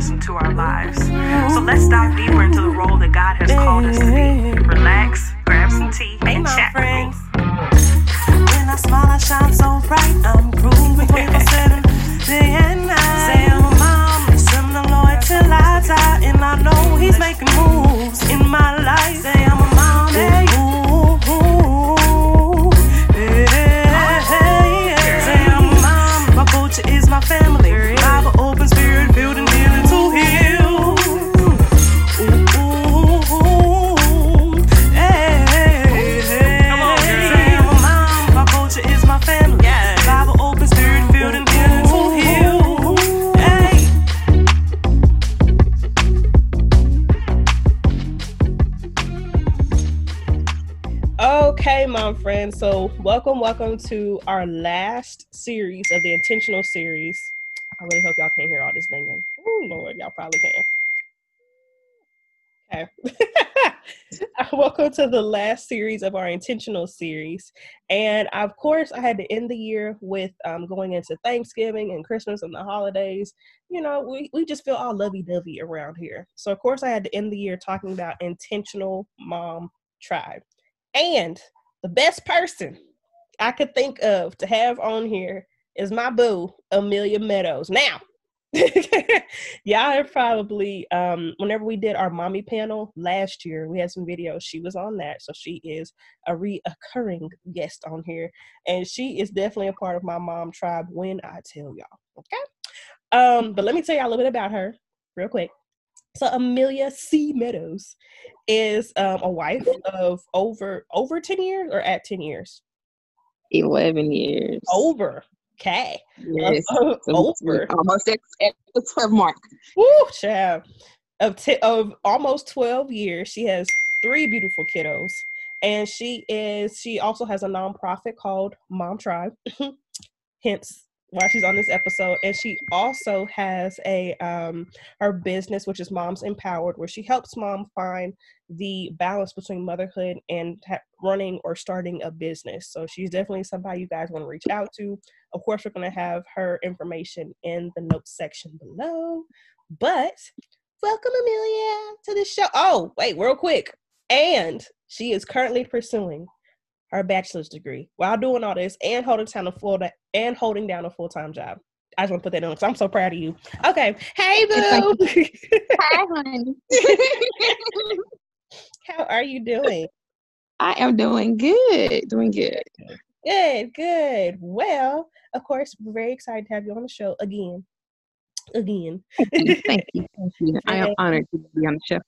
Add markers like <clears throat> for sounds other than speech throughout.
purpose into our lives. So let's dive deeper into the role that God has called us to be. Relax, grab some tea, and chat with me. When I smile, I shine so bright. I'm grooving 24 day and night. Say I'm a mom, send the Lord till I die. And I know He's making moves in my life. Welcome, welcome to our last series of the intentional series. I really hope y'all can't hear all this banging. Oh Lord, y'all probably can. Okay. <laughs> welcome to the last series of our intentional series, and of course, I had to end the year with um, going into Thanksgiving and Christmas and the holidays. You know, we we just feel all lovey-dovey around here. So, of course, I had to end the year talking about intentional mom tribe. And the best person I could think of to have on here is my boo, Amelia Meadows. Now, <laughs> y'all have probably, um, whenever we did our mommy panel last year, we had some videos. She was on that. So she is a reoccurring guest on here. And she is definitely a part of my mom tribe when I tell y'all. Okay. Um, but let me tell y'all a little bit about her real quick. So Amelia C. Meadows is um, a wife of over over 10 years or at 10 years? 11 years. Over. Okay. yes. Uh, <laughs> so over. Almost at, at the 12 mark. Woo, child. Of, t- of almost 12 years, she has three beautiful kiddos. And she is, she also has a nonprofit called Mom Tribe, <laughs> hence why she's on this episode. And she also has a, um, her business, which is Momz Empowered, where she helps mom find the balance between motherhood and ha- running or starting a business. So she's definitely somebody you guys want to reach out to. Of course, we're going to have her information in the notes section below. But welcome, Amelia, to the show. Oh, wait, real quick. And she is currently pursuing her bachelor's degree while doing all this and holding down a full and holding down a full time job. I just want to put that on because I'm so proud of you. Okay, hey boo, <laughs> Hi, honey. <laughs> how are you doing? I am doing good. Doing good. Good, good. Well, of course, we're very excited to have you on the show again. Again. Thank you. Thank you. Thank <laughs> you. I am honored to be on the show.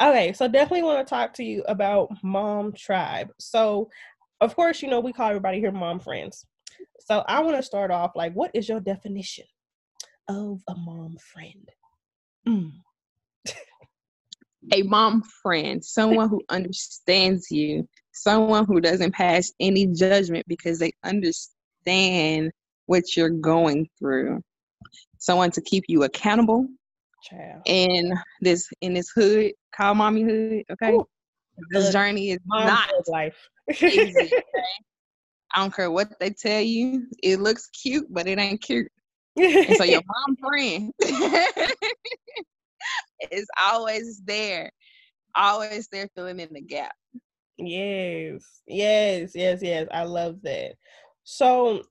Okay, so definitely want to talk to you about Mom Tribe. So, of course, you know, we call everybody here mom friends. So, I want to start off like, what is your definition of a mom friend? Mm. a mom friend, someone who understands you, someone who doesn't pass any judgment because they understand what you're going through. Someone to keep you accountable Child. in this in this hood called mommy hood. Okay, Ooh. this journey is not life. easy. <laughs> Okay? I don't care what they tell you. It looks cute, but it ain't cute. And so your <laughs> mom friend <laughs> is always there, always there filling in the gap. Yes, yes, yes, yes. I love that. So,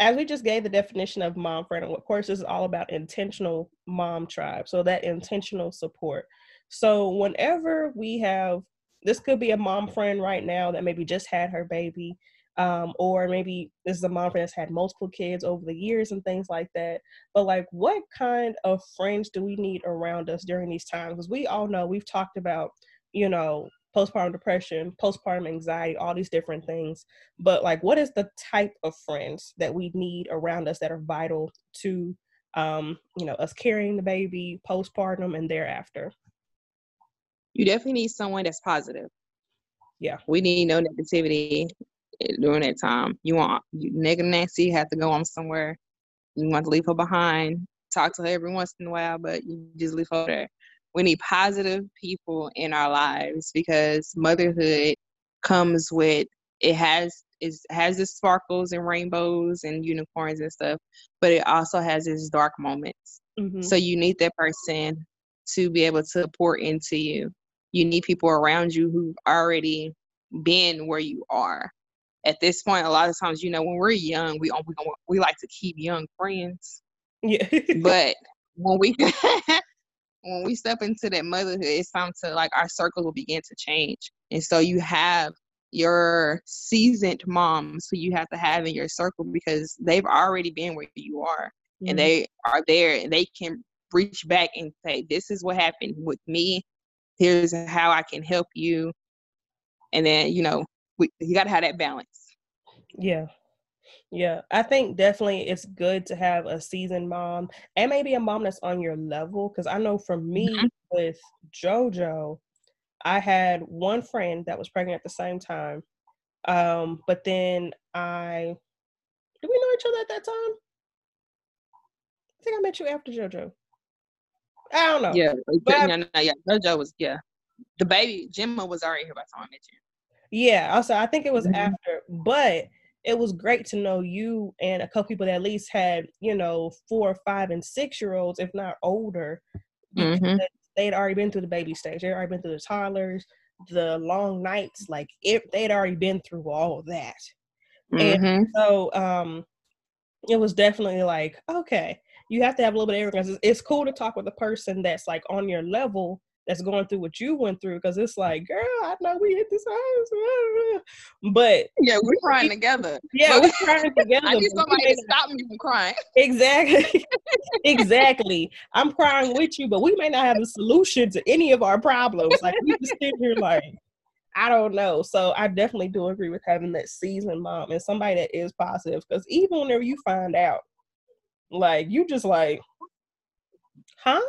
as we just gave the definition of mom friend, and of course, this is all about intentional mom tribe. So, that intentional support. So, whenever we have this, could be a mom friend right now that maybe just had her baby, um, or maybe this is a mom friend that's had multiple kids over the years and things like that. But, like, what kind of friends do we need around us during these times? Because we all know we've talked about, you know, postpartum depression, postpartum anxiety, all these different things. But like, what is the type of friends that we need around us that are vital to, um, you know, us carrying the baby, postpartum, and thereafter? You definitely need someone that's positive. Yeah. We need no negativity during that time. You want you, negative Nancy have to go on somewhere. You want to leave her behind. Talk to her every once in a while, but you just leave her there. We need positive people in our lives because motherhood comes with it has it has its sparkles and rainbows and unicorns and stuff, but it also has its dark moments. Mhm. So you need that person to be able to pour into you. You need people around you who've already been where you are. At this point, a lot of times, you know, when we're young, we we, we like to keep young friends. yeah. <laughs> But when we <laughs> when we step into that motherhood, it's time to like our circle will begin to change. And so you have your seasoned moms who you have to have in your circle because they've already been where you are Mhm. and they are there and they can reach back and say, This is what happened with me. Here's how I can help you. And then, you know, we, you got to have that balance. Yeah. Yeah. I think definitely it's good to have a seasoned mom and maybe a mom that's on your level. Cause I know for me Mhm. with JoJo, I had one friend that was pregnant at the same time. Um, but then I did we know each other at that time? I think I met you after JoJo. I don't know. Yeah. But no, no, no, yeah. JoJo was, yeah. The baby, Gemma was already here by the time I met you. Yeah, also I think it was Mhm. after, but it was great to know you and a couple people that at least had, you know, four, or five, and six year olds, if not older. because Mhm. They'd already been through the baby stage. They'd already been through the toddlers, the long nights. Like if they'd already been through all of that. And Mhm. so um it was definitely like, okay, you have to have a little bit of arrogance. It's, it's cool to talk with a person that's like on your level that's going through what you went through because it's like, girl, I know we hit this house. <laughs> But Yeah, we're crying together. yeah, we're crying together. I need somebody to stop me from crying. <laughs> Exactly. <laughs> exactly. I'm crying with you, but we may not have a solution to any of our problems. Like we just sit here like, I don't know. So I definitely do agree with having that seasoned mom and somebody that is positive. Because even whenever you find out, like you just like, huh?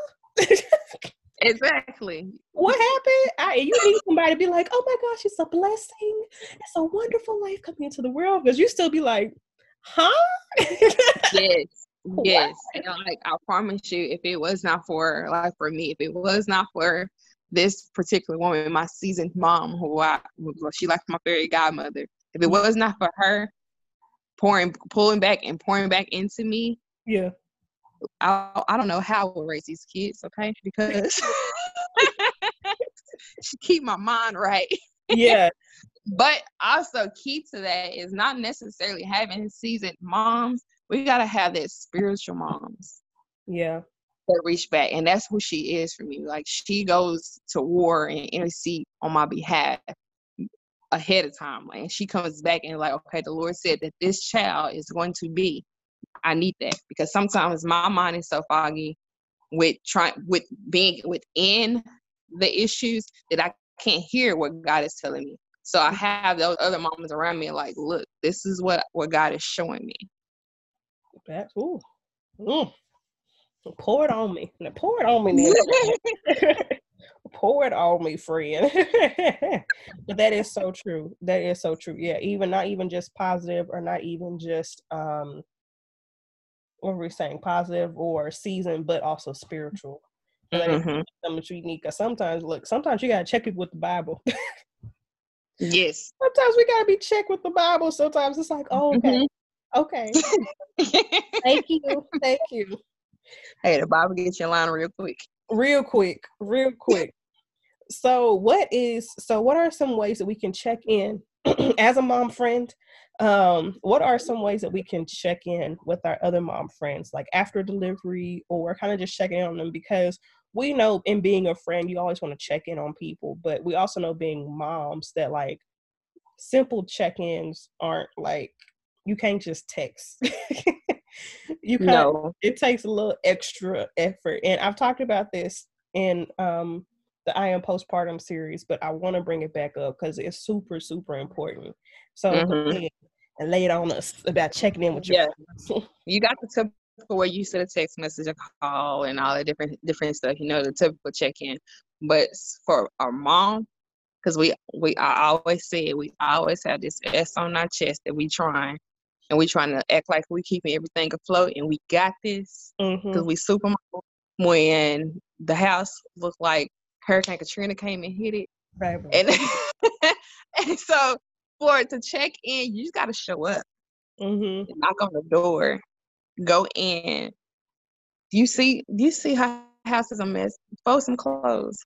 Exactly. what happened? I, you need somebody to be like, oh my gosh, it's a blessing. It's a wonderful life coming into the world. Because you still be like, huh? Yes. <laughs> Yes. And like I promise you, if it was not for like for me, if it was not for this particular woman, my seasoned mom, who I she like my fairy godmother. If it was not for her pouring pulling back and pouring back into me, yeah. I I don't know how we'll raise these kids, okay? Because <laughs> she keep my mind right. Yeah. <laughs> But also key to that is not necessarily having seasoned moms. We gotta have that spiritual moms Yeah. that reach back, and that's who she is for me. Like she goes to war and intercede on my behalf ahead of time, and she comes back and like, okay, the Lord said that this child is going to be. I need that because sometimes my mind is so foggy with trying with being within the issues that I can't hear what God is telling me. So I have those other moms around me like, look, this is what what God is showing me. That ooh. Mm. Pour it on me. Now pour it on me. Now. <laughs> pour it on me, friend. <laughs> but that is so true. That is so true. Yeah, even not even just positive or not even just um what were we saying, positive or seasoned, but also spiritual. So that is Mhm. something you need. Cause sometimes look, sometimes you gotta check people with the Bible. <laughs> Yes. sometimes we gotta be checked with the Bible. Sometimes it's like, oh, okay, Mhm. okay. <laughs> Thank you. Thank you. hey, the Bible gets you in line real quick. real quick real quick so what is so what are some ways that we can check in <clears throat> as a mom friend um what are some ways that we can check in with our other mom friends like after delivery or kind of just checking in on them because we know in being a friend you always want to check in on people but we also know being moms that like simple check-ins aren't like you can't just text <laughs> you kind No. it takes a little extra effort and i've talked about this in um the i am postpartum series but i want to bring it back up because it's super super important so Mhm. ahead and lay it on us about checking in with your Yeah. <laughs> You got the typical where you send a text message, a call, and all the different different stuff. You know, the typical check in. But for our mom, because we we I always say we always have this S on our chest that we trying, and we trying to act like we keeping everything afloat, and we got this because Mhm. we supermodel. When the house looked like Hurricane Katrina came and hit it, right, right. and <laughs> and so for it to check in, you just got to show up. Mhm. knock on the door, go in, You see, you see how house is a mess. Fold some clothes.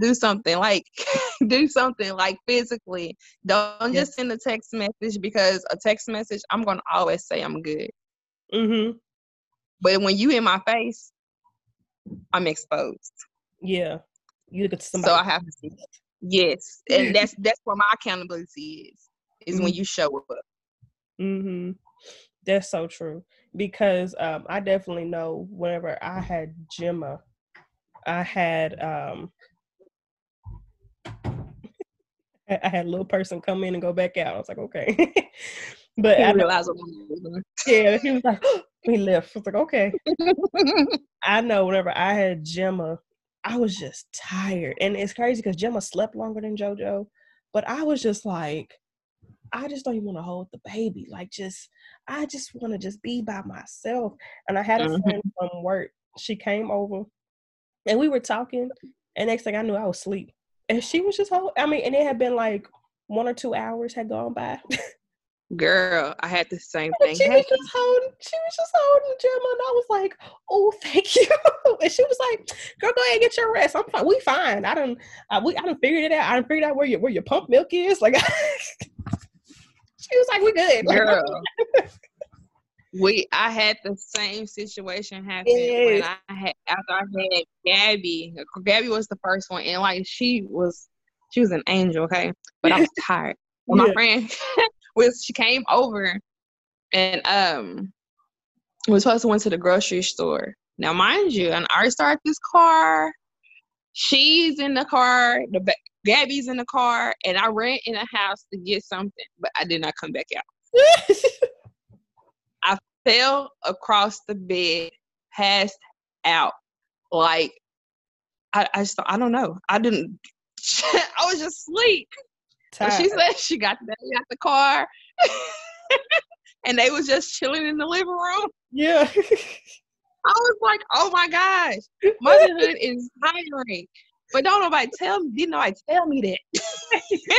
Do something like <laughs> do something like physically. Don't Yes. just send a text message because a text message, I'm gonna always say I'm good. Mm-hmm. But when you in my face, I'm exposed. Yeah. You look at somebody. So I have to see. That. Yes. And that's that's where my accountability is. Is when you show up. Mm-hmm. That's so true. Because um, I definitely know whenever I had Gemma, I had um, I had a little person come in and go back out. I was like, okay. <laughs> but I I know, what yeah, he was like, <gasps> he left. I was like, okay. <laughs> I know whenever I had Gemma, I was just tired. And it's crazy because Gemma slept longer than JoJo. But I was just like, I just don't even want to hold the baby. Like, just, I just want to just be by myself. And I had a Mhm. friend from work. She came over and we were talking. And next thing I knew, I was asleep. And she was just, hold, I mean, and it had been like one or two hours had gone by. <laughs> Girl, I had the same thing. she was just holding, she was just holding Gemma, and I was like, "Oh, <laughs> thank you." And she was like, "Girl, go ahead and get your rest. I'm fine. We fine. I don't, I, we, I done figured it out. I don't figured out where your where your pump milk is." Like, <laughs> she was like, "We good." Like, Girl. We I had the same situation happen Yes. when I had after I had Gabby. Uh, Gabby was the first one and like she was she was an angel, okay? But I was <laughs> tired. Yeah. my friend was she came over and um we was supposed to went to the grocery store. Now mind you, and I started this car. She's in the car, the ba- Gabby's in the car, and I ran in the house to get something, but I did not come back out <laughs> I fell across the bed, passed out. Like I, I just I don't know. I didn't <laughs> I was just asleep. So she said she got the baby out the car <laughs> and they was just chilling in the living room. yeah. I was like, oh my gosh, motherhood is tiring. But don't nobody tell me, didn't nobody tell me that.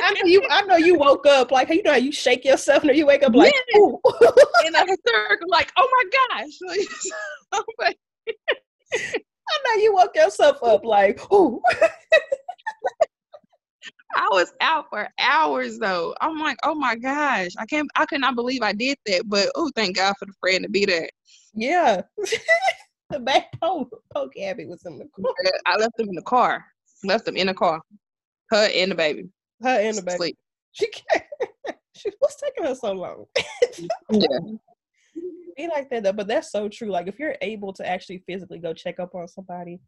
I know you. I know you woke up like you know how you shake yourself, and you wake up like, Yeah. "Ooh." <laughs> in a circle, like, oh my gosh. <laughs> I know you woke yourself up like, "Ooh." I was out for hours though. I'm like, oh my gosh, I can't, I cannot believe I did that. But oh, thank God for the friend to be there. Yeah. <laughs> the back poke, poke Abby was in the car. I left them in the car. Left them in the car. Her and the baby. Her and the baby. Sleep. She can't. <laughs> she what's taking her so long? Yeah. <laughs> Be like that though, but that's so true. Like if you're able to actually physically go check up on somebody,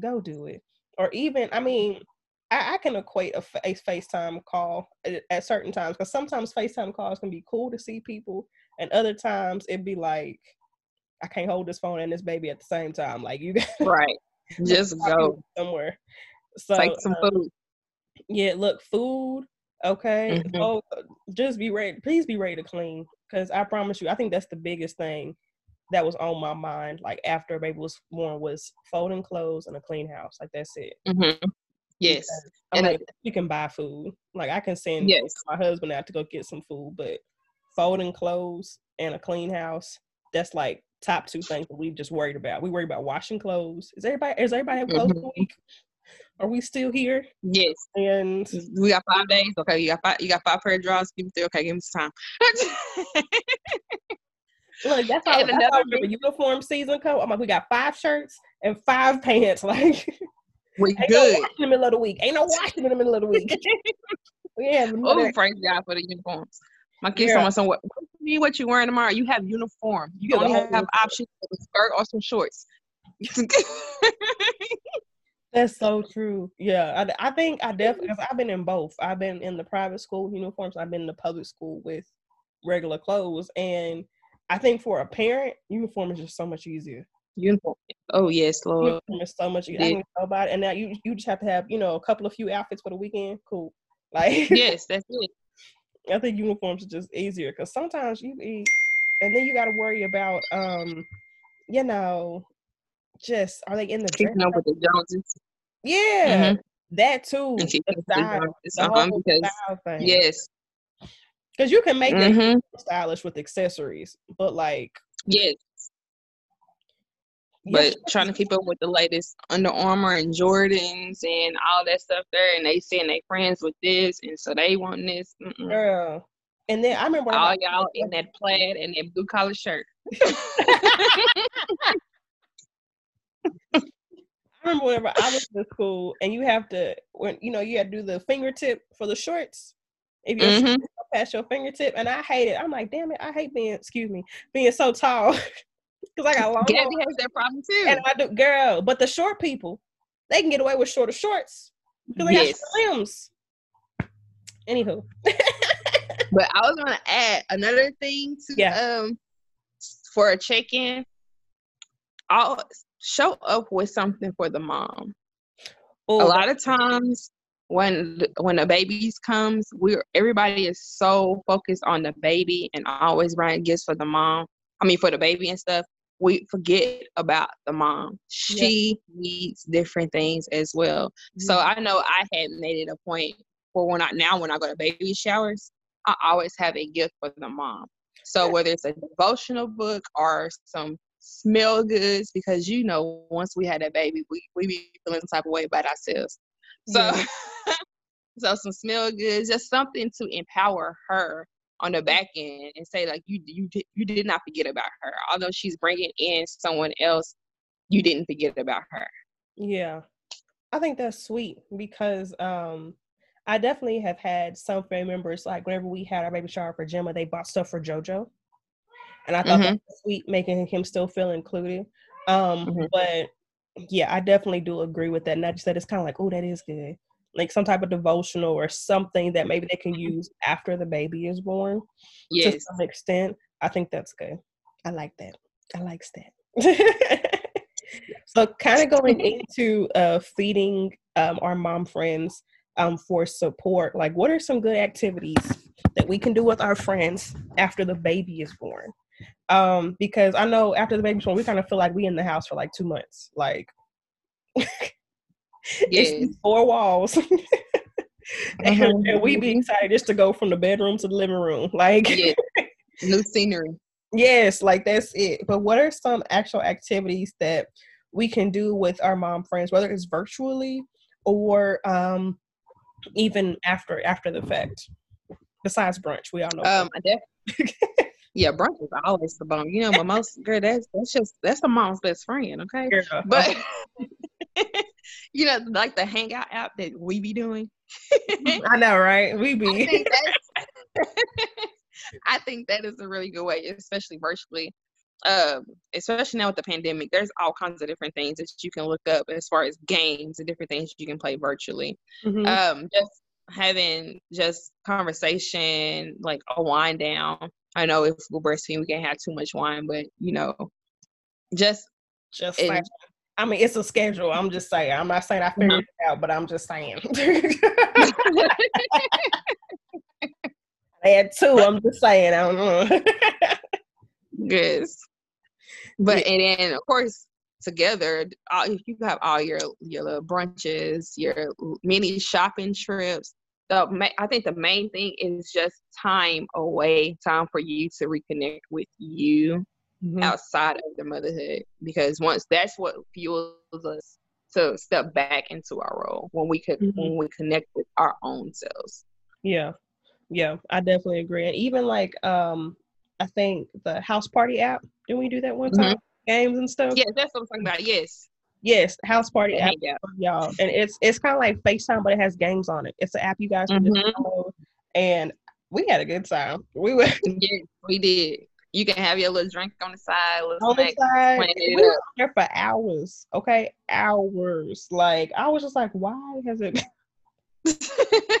go do it. Or even, I mean, I, I can equate a, a FaceTime call at, at certain times because sometimes FaceTime calls can be cool to see people, and other times it'd be like, I can't hold this phone and this baby at the same time. Like you <laughs> got Right. Just go. somewhere. So Take some uh, food. yeah, look, food. Okay, Mhm. oh, just be ready. Please be ready to clean, because I promise you, I think that's the biggest thing that was on my mind. Like after baby was born, was folding clothes and a clean house. Like that's it. hmm Yes. And like, you can buy food. Like I can send Yes. my husband out to go get some food, but folding clothes and a clean house, that's like top two things that we just worried about. We worry about washing clothes. Is everybody is everybody have clothes Mhm. week? Are we still here? Yes. And We got five days. Okay. You got five. You got five pair of drawers. Give me three. Okay. Give me some time. <laughs> Look, that's how, And that's how uniform season come. I'm like, we got five shirts and five pants. <laughs> Like, we ain't good. no washing in the middle of the week. Ain't no washing in the middle of the week. we have none of Oh, praise God for the uniforms. My kids Yeah. told me, "So what? You mean what you wearing tomorrow? You have uniform. You Yeah, the only have options of a skirt or some shorts." <laughs> That's so true. Yeah, I, I think I definitely I've been in both. I've been in the private school uniforms. I've been in the public school with regular clothes, and I think for a parent, uniform is just so much easier. Uniform. Oh yes, Lord. Uniform is so much easier. I Yeah. can go about it, and now you you just have to have you know a couple of few outfits for the weekend. Cool. <laughs> Like yes, that's it. I think uniforms are just easier because sometimes you eat, and then you got to worry about, um, you know, just are they in the dress? Keeping up with the Joneses. Yeah, Mhm. that too. The up with the style, the uh-huh, whole because style thing. yes, because you can make that hmm stylish with accessories, but like yes, but Yes, trying to keep up with the latest Under Armour and Jordans and all that stuff there, and they saying they friends with this, and so they want this. Mm-mm. girl. And then I remember All y'all in that plaid and that blue collar shirt. <laughs> I remember whenever I was in school, and you have to when you know you had to do the fingertip for the shorts. If you Mhm. past your fingertip, and I hate it. I'm like, damn it, I hate being excuse me being so tall <laughs> because I got long Gabby has that problem too. and I do girl. But the short people, they can get away with shorter shorts because they Yes. got limbs. Anywho, <laughs> But I was gonna add another thing to Yeah. um for a check-in. I'll show up with something for the mom. oh, a lot of times when when the babies comes, we're everybody is so focused on the baby and always buying gifts for the mom. I mean for the baby and stuff. We forget about the mom. She needs different things as well. So mm-hmm. I know I had made it a point for when I now when I go to baby showers, I always have a gift for the mom. So whether it's a devotional book or some smell goods, because you know once we had a baby, we we be feeling some type of way about ourselves. So Yeah. <laughs> so some smell goods, just something to empower her on the back end and say like you you did you did not forget about her. Although she's bringing in someone else, you didn't forget about her. Yeah. I think that's sweet because um I definitely have had some family members like whenever we had our baby shower for Gemma, they bought stuff for JoJo. And I thought that Mhm. was sweet, making him still feel included. Um, Mhm. but yeah, I definitely do agree with that. And I just said it's kind of like, oh, that is good. Like some type of devotional or something that maybe they can use after the baby is born to some extent. I think that's good. I like that. I like that. <laughs> so kind of going into uh feeding um our mom friends um for support, like what are some good activities that we can do with our friends after the baby is born? Um, because I know after the baby's born, we kind of feel like we in the house for like two months. Like <laughs> Yes. it's four walls. <laughs> and, Mhm. and we be excited just to go from the bedroom to the living room. Like Yes. <laughs> New scenery. Yes, like that's it. But what are some actual activities that we can do with our mom friends, whether it's virtually or um even after after the fact? Besides brunch, we all know. Um, def- yeah, brunch is always the bomb. You know, but most girl, that's that's just that's a mom's best friend, okay? Girl, But <laughs> you know, like the Hangout app that we be doing. <laughs> I know, right? We I be think <laughs> that's <laughs> I think that is a really good way, especially virtually. Um, especially now with the pandemic, there's all kinds of different things that you can look up as far as games and different things you can play virtually. Mhm. um just having just conversation like a wind down i know if we're breastfeeding we can't have too much wine but you know just just like I mean, it's a schedule. I'm just saying. I'm not saying I figured Mhm. it out, but I'm just saying. <laughs> I had two. I'm just saying. I don't know. yes but and then of course together all, you have all your your little brunches your mini shopping trips the ma- i think the main thing is just time away time for you to reconnect with you Mhm. outside of the motherhood because once that's what fuels us to step back into our role when we could Mhm. when we connect with our own selves. Yeah. Yeah, I definitely agree. And even like um I think the house party app, didn't we do that one time? Games and stuff? Yes, that's what I'm talking about. Yes, Yes, house party app for y'all. And it's it's kind of like FaceTime, but it has games on it. It's an app you guys can just Mhm. download. And we had a good time. We were yes, we did. You can have your little drink on the side, little on the side. We were there for hours. Okay. Hours. Like I was just like, why has it <laughs> I didn't <laughs>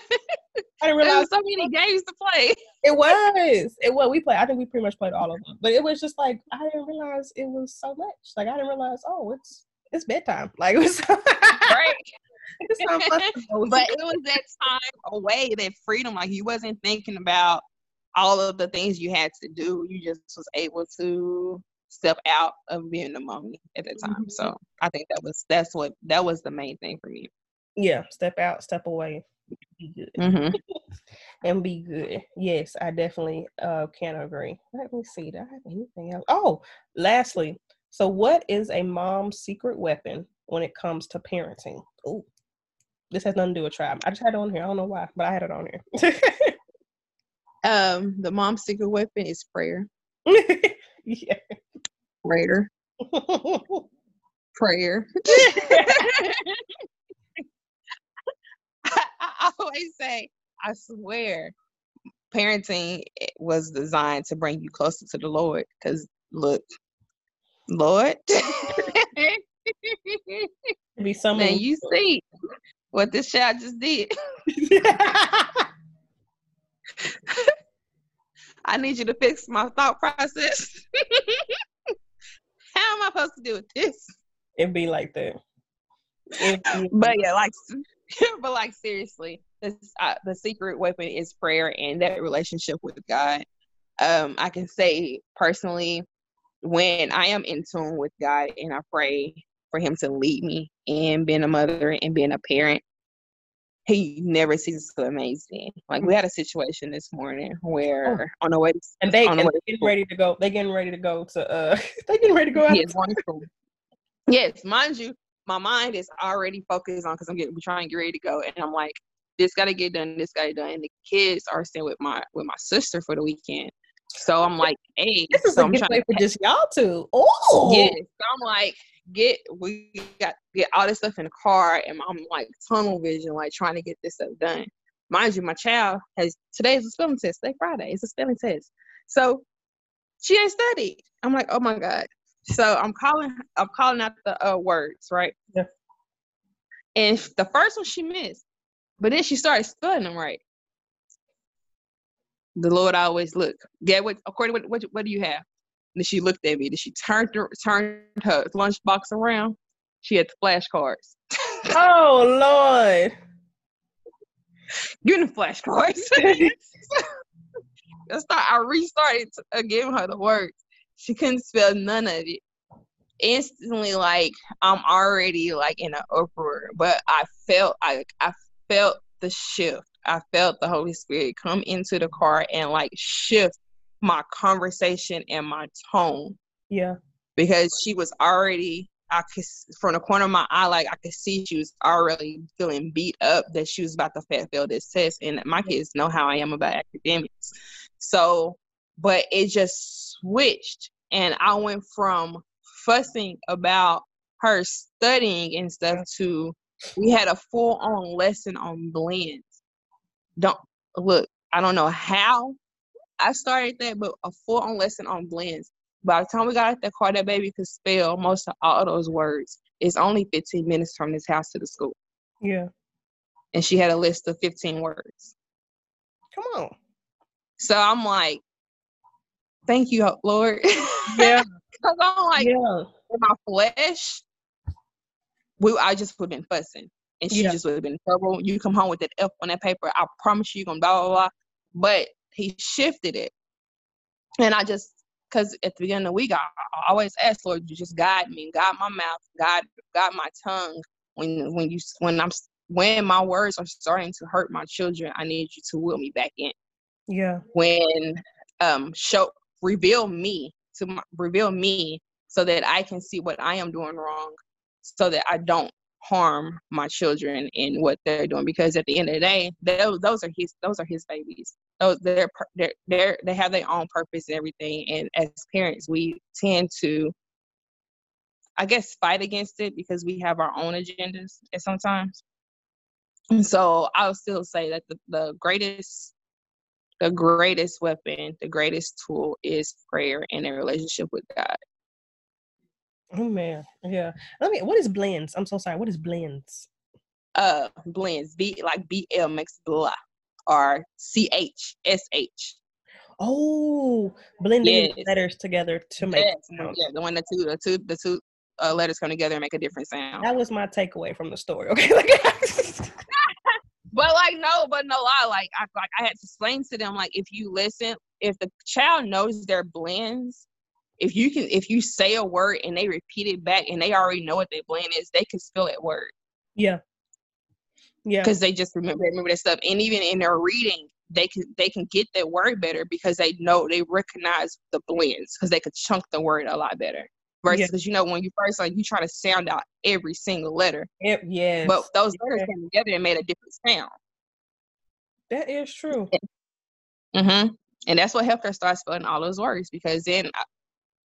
There realize so many games to play. It was. It was. We played. I think we pretty much played all of them. But it was just like I didn't realize it was so much. Like I didn't realize. Oh, it's it's bedtime. <laughs> Like it was. Right. it's time for us to go. but it was that time away, that freedom. Like you wasn't thinking about all of the things you had to do. You just was able to step out of being a mommy at that time. Mhm. So I think that was that's what that was the main thing for me. yeah, step out, step away, be good, Mm-hmm. <laughs> and be good. Yes, I definitely uh can agree. Let me see. Do I have anything else? Oh, lastly, So, what is a mom's secret weapon when it comes to parenting? Oh, this has nothing to do with tribe. I just had it on here. I don't know why, but I had it on here. <laughs> Um, the mom's secret weapon is prayer. <laughs> yeah. <laughs> Prayer. Prayer. <laughs> I, I always say, I swear, parenting was designed to bring you closer to the Lord. Because look, Lord, Be some man, you see what this child just did. I need you to fix my thought process. <laughs> How am I supposed to deal with this? It'd be like that. Be- But yeah, like, <laughs> but like seriously, this uh, the secret weapon is prayer and that relationship with God. Um, I can say personally, when I am in tune with God and I pray for Him to lead me in being a mother and being a parent, He never ceases to amaze me. Like we had a situation this morning where on the way, to, and they the and they getting ready to go. They getting ready to go to. uh <laughs> They getting ready to go out. yes, to. Yes, mind you, my mind is already focused on because I'm getting we trying to get ready to go, and I'm like, this got to get done, this got to done. And the kids are staying with my with my sister for the weekend, so I'm like, hey, This is so a I'm good to for just y'all two. Oh, Yes, so I'm like, get we got get all this stuff in the car, and I'm like tunnel vision, like trying to get this stuff done. Mind you, my child has today is a spelling test. Today Friday, it's a spelling test, so she ain't studied. I'm like, oh my god. So I'm calling, I'm calling out the uh, words, right? Yeah. And the first one she missed, but then she started spelling them right. The Lord always look. Get what according what what do you have? And then she looked at me. Then she turned her, turned her lunchbox around. She had the flashcards. oh Lord. <laughs> Give me the flashcards. <laughs> I start. I restarted uh, giving her the words. She couldn't spell none of it. Instantly, like I'm already like in an uproar. But I felt. I I felt the shift. I felt the Holy Spirit come into the car and like shift my conversation and my tone. Yeah. because she was already I could from the corner of my eye, like I could see she was already feeling beat up that she was about to fail this test. And my kids know how I am about academics. So, but it just switched, and I went from fussing about her studying and stuff to we had a full on lesson on blends. Don't look, I don't know how I started that, but a full on lesson on blends. By the time we got out the car, that baby could spell most of all those words. It's only 15 minutes from this house to the school. Yeah. And she had a list of 15 words. Come on. So I'm like, thank you, Lord. <laughs> Yeah. Because I'm like, yeah. in my flesh, we I just would have been fussing. And she Yeah. just would have been in trouble. You come home with that F on that paper, I promise you, you're going to blah, blah, blah. But he shifted it. And I just, because at the beginning of the week, I, I always ask, Lord, you just guide me, guide my mouth, guide, guide my tongue. When when you when I'm when my words are starting to hurt my children, I need you to will me back in. Yeah. When um show reveal me to my, reveal me so that I can see what I am doing wrong, so that I don't harm my children in what they're doing. Because at the end of the day, those those are his those are his babies. Those they're they're, they're they have their own purpose and everything. And as parents, we tend to, I guess, fight against it because we have our own agendas at sometimes. And so I'll still say that the, the greatest the greatest weapon, the greatest tool is prayer and a relationship with God. Oh man. Yeah. Let me what is blends? I'm so sorry. What is blends? Uh blends. B like B L makes blah or C H S H. Oh, blending Yes. letters together to make Yes, yeah, the one the two the two the two uh, letters come together and make a different sound. That was my takeaway from the story. Okay. <laughs> Like, <laughs> But like no, but no lie, like I like I had to explain to them like if you listen, if the child knows their blends, if you can if you say a word and they repeat it back and they already know what their blend is, they can spell that word. yeah. Yeah. because they just remember remember that stuff. And even in their reading, they can they can get that word better because they know they recognize the blends because they could chunk the word a lot better. versus Yeah. because you know when you first like you try to sound out every single letter, yes. but those letters Yeah. came together and made a different sound. that is true. <laughs> Mm-hmm. And that's what helped her start spelling all those words because then I-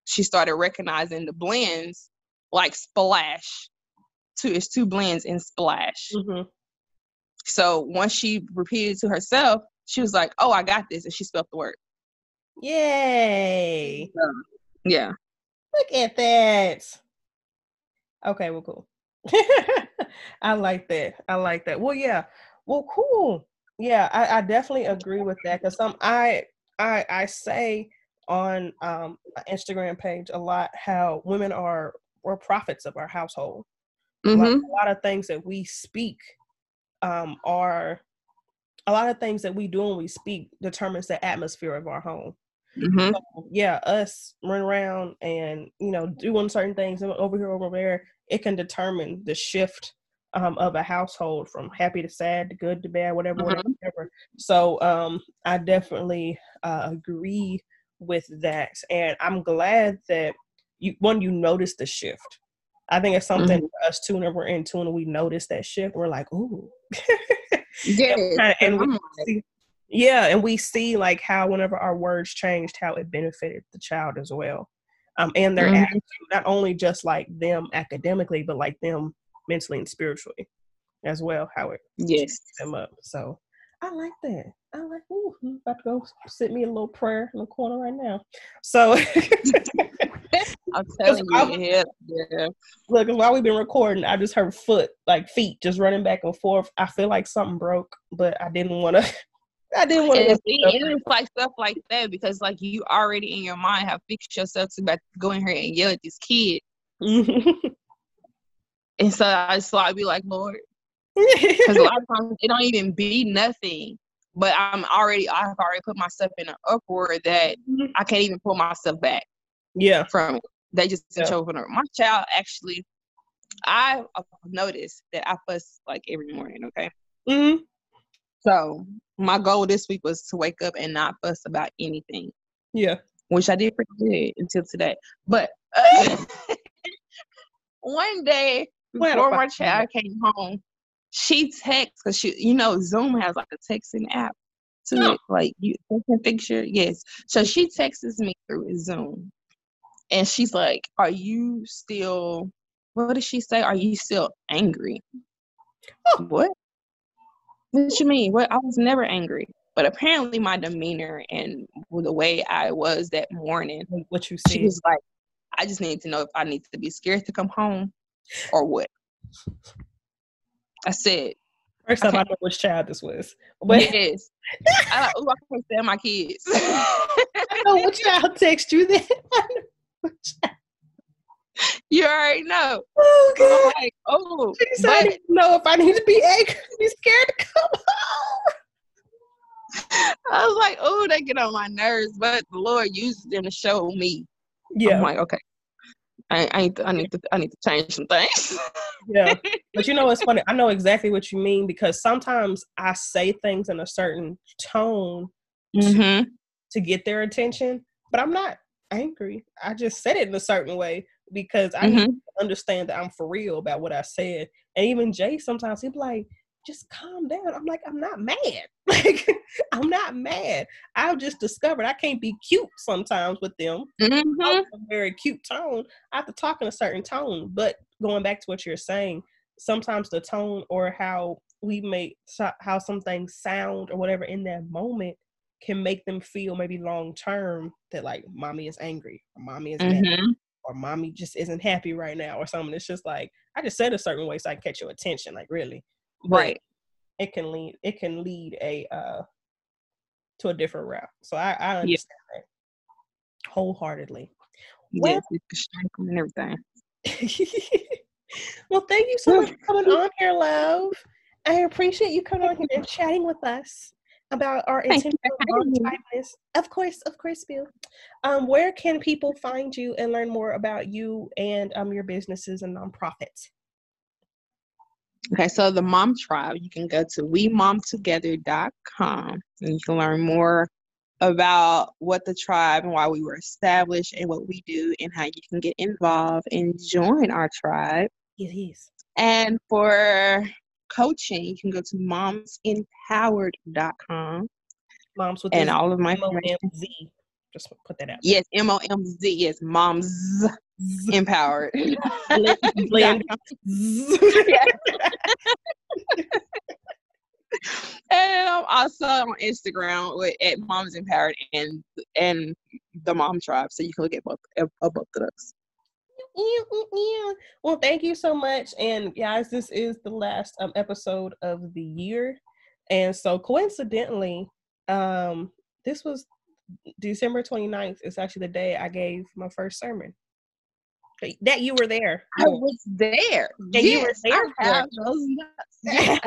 she started recognizing the blends like splash. Two it's two blends in splash. hmm So once she repeated to herself, she was like, "Oh, I got this," and she spelled the word. Yay. Yeah. Look at that. Okay, well, cool. <laughs> I like that. I like that. Well, yeah. Well, cool. Yeah, I, I definitely agree with that because some I I I say on um my Instagram page a lot how women are we're prophets of our household. Mm-hmm. a lot of things that we speak um are a lot of things that we do and we speak determines the atmosphere of our home Mm-hmm. yeah, us run around and you know doing certain things over here, over there, it can determine the shift um, of a household from happy to sad to good to bad, whatever, Mhm. whatever. whatever. So um, I definitely uh, agree with that, and I'm glad that you one you notice the shift. I think it's something for us too. Whenever we're in tune and we notice that shift, we're like, "Ooh." <laughs> Yeah. and we see, yeah, and we see like how whenever our words changed, how it benefited the child as well, um, and their Mhm. attitude, not only just like them academically, but like them mentally and spiritually as well, how it yes. them up. So I like that. I like. Ooh, I'm about to go sit me a little prayer in the corner right now. So <laughs> I'm <laughs> telling you, yeah, yeah. look, while we've been recording, I just heard foot, like feet, just running back and forth. I feel like something broke, but I didn't want to. <laughs> I didn't want to. and it's like stuff like that because like you already in your mind have fixed yourself to about to go in here and yell at this kid. Mm-hmm. And so I just thought I'd be like, Lord, because a lot of times it don't even be nothing. But I'm already I've already put myself in an uproar that I can't even pull myself back yeah. from it. They just Yeah. over My child actually I noticed that I fuss like every morning, okay? hmm So my goal this week was to wake up and not fuss about anything. Yeah. which I did pretty good until today. But <laughs> <laughs> one day before my child came home, she texts because she, you know, Zoom has like a texting app to Oh. it, like you can your yes. So she texts me through Zoom, and she's like, "Are you still? What did she say? Are you still angry? What? What you mean? What? I was never angry." But apparently, my demeanor and the way I was that morning What you she see? was like, I just need to know if I need to be scared to come home or what. I said, First time I okay. know which child this was. But yes. I like, oh, I can't stand my kids. <laughs> I know which child text you then. <laughs> you already know. oh, So I'm God. like, oh, She said, I but to know if I need to be angry, be scared to come home. <laughs> I was like, oh, they get on my nerves. But the Lord uses them to show me. Yeah, I'm like, okay. I, I need to, I need to, I need to change some things. <laughs> yeah. But you know, it's funny. I know exactly what you mean because sometimes I say things in a certain tone mm-hmm. to get their attention, but I'm not angry. I just said it in a certain way because I Mm-hmm. to understand that I'm for real about what I said. And even Jay sometimes he'd be like, just calm down. I'm like, I'm not mad. <laughs> Like, I'm not mad. I've just discovered I can't be cute sometimes with them. Mm-hmm. a very cute tone. I have to talk in a certain tone. But going back to what you're saying, sometimes the tone or how we make how some things sound or whatever in that moment can make them feel maybe long term that like mommy is angry or mommy is mad Mm-hmm. or mommy just isn't happy right now or something. It's just like I just said a certain way so I can catch your attention, like really. Right. It can lead it can lead a uh to a different route. So I, I understand that wholeheartedly. Well- Yes, strength and everything. <laughs> well, thank you so much for coming on here, love. I appreciate you coming on here and chatting with us about our intentional for having me. typeness. Of course, of course, Bill. Um, where can people find you and learn more about you and um your businesses and nonprofits? Okay, so the Mom Tribe, you can go to wemomtogether.com and you can learn more about what the tribe and why we were established and what we do and how you can get involved and join our tribe. Is. And for coaching, you can go to momzempowered.com Moms with and all of my M O information. M Z. Just put that out. Yes, M O M Z. Yes, moms empowered. <laughs> <laughs> Blend- blend. <laughs> and I'm also on Instagram with at Momz Empowered and and the Mom Tribe, so you can look at both at both of those. Well, thank you so much. And guys, this is the last um, episode of the year. And so coincidentally, um, this was December 29th. It's actually the day I gave my first sermon. That- That you were there. I was there. Yeah, you were there I have those notes. Yes.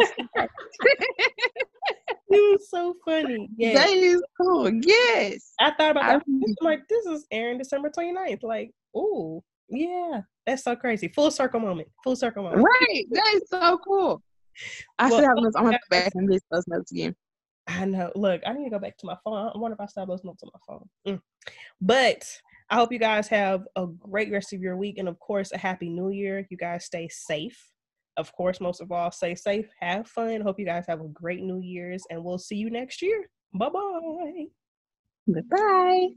It was so funny. Yeah. That is cool. Yes. I thought about I that. I'm like, this is airing December 29th. Like, ooh, yeah. That's so crazy. Full circle moment. Full circle moment. Right. That is so cool. I Well, still have those. I'm gonna go back and list those notes again. I know. Look, I need to go back to my phone. I wonder if I still have those notes on my phone. Mm. But I hope you guys have a great rest of your week. And of course, a happy new year. You guys stay safe. Of course, most of all, stay safe, have fun. Hope you guys have a great New Year's, and we'll see you next year. Bye bye. Goodbye.